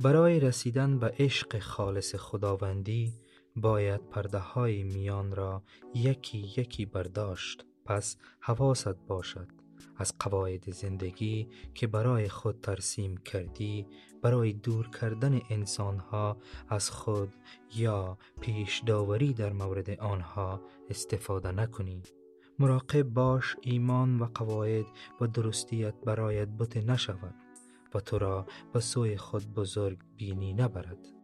برای رسیدن به عشق خالص خداوندی باید پرده های میان را یکی یکی برداشت. پس حواست باشد. از قواعد زندگی که برای خود ترسیم کردی برای دور کردن انسانها از خود یا پیش داوری در مورد آنها استفاده نکنی. مراقب باش ایمان و قواعد و درستیت برایت بت نشود. و تو را به سوی خود بزرگ بینی نبرد.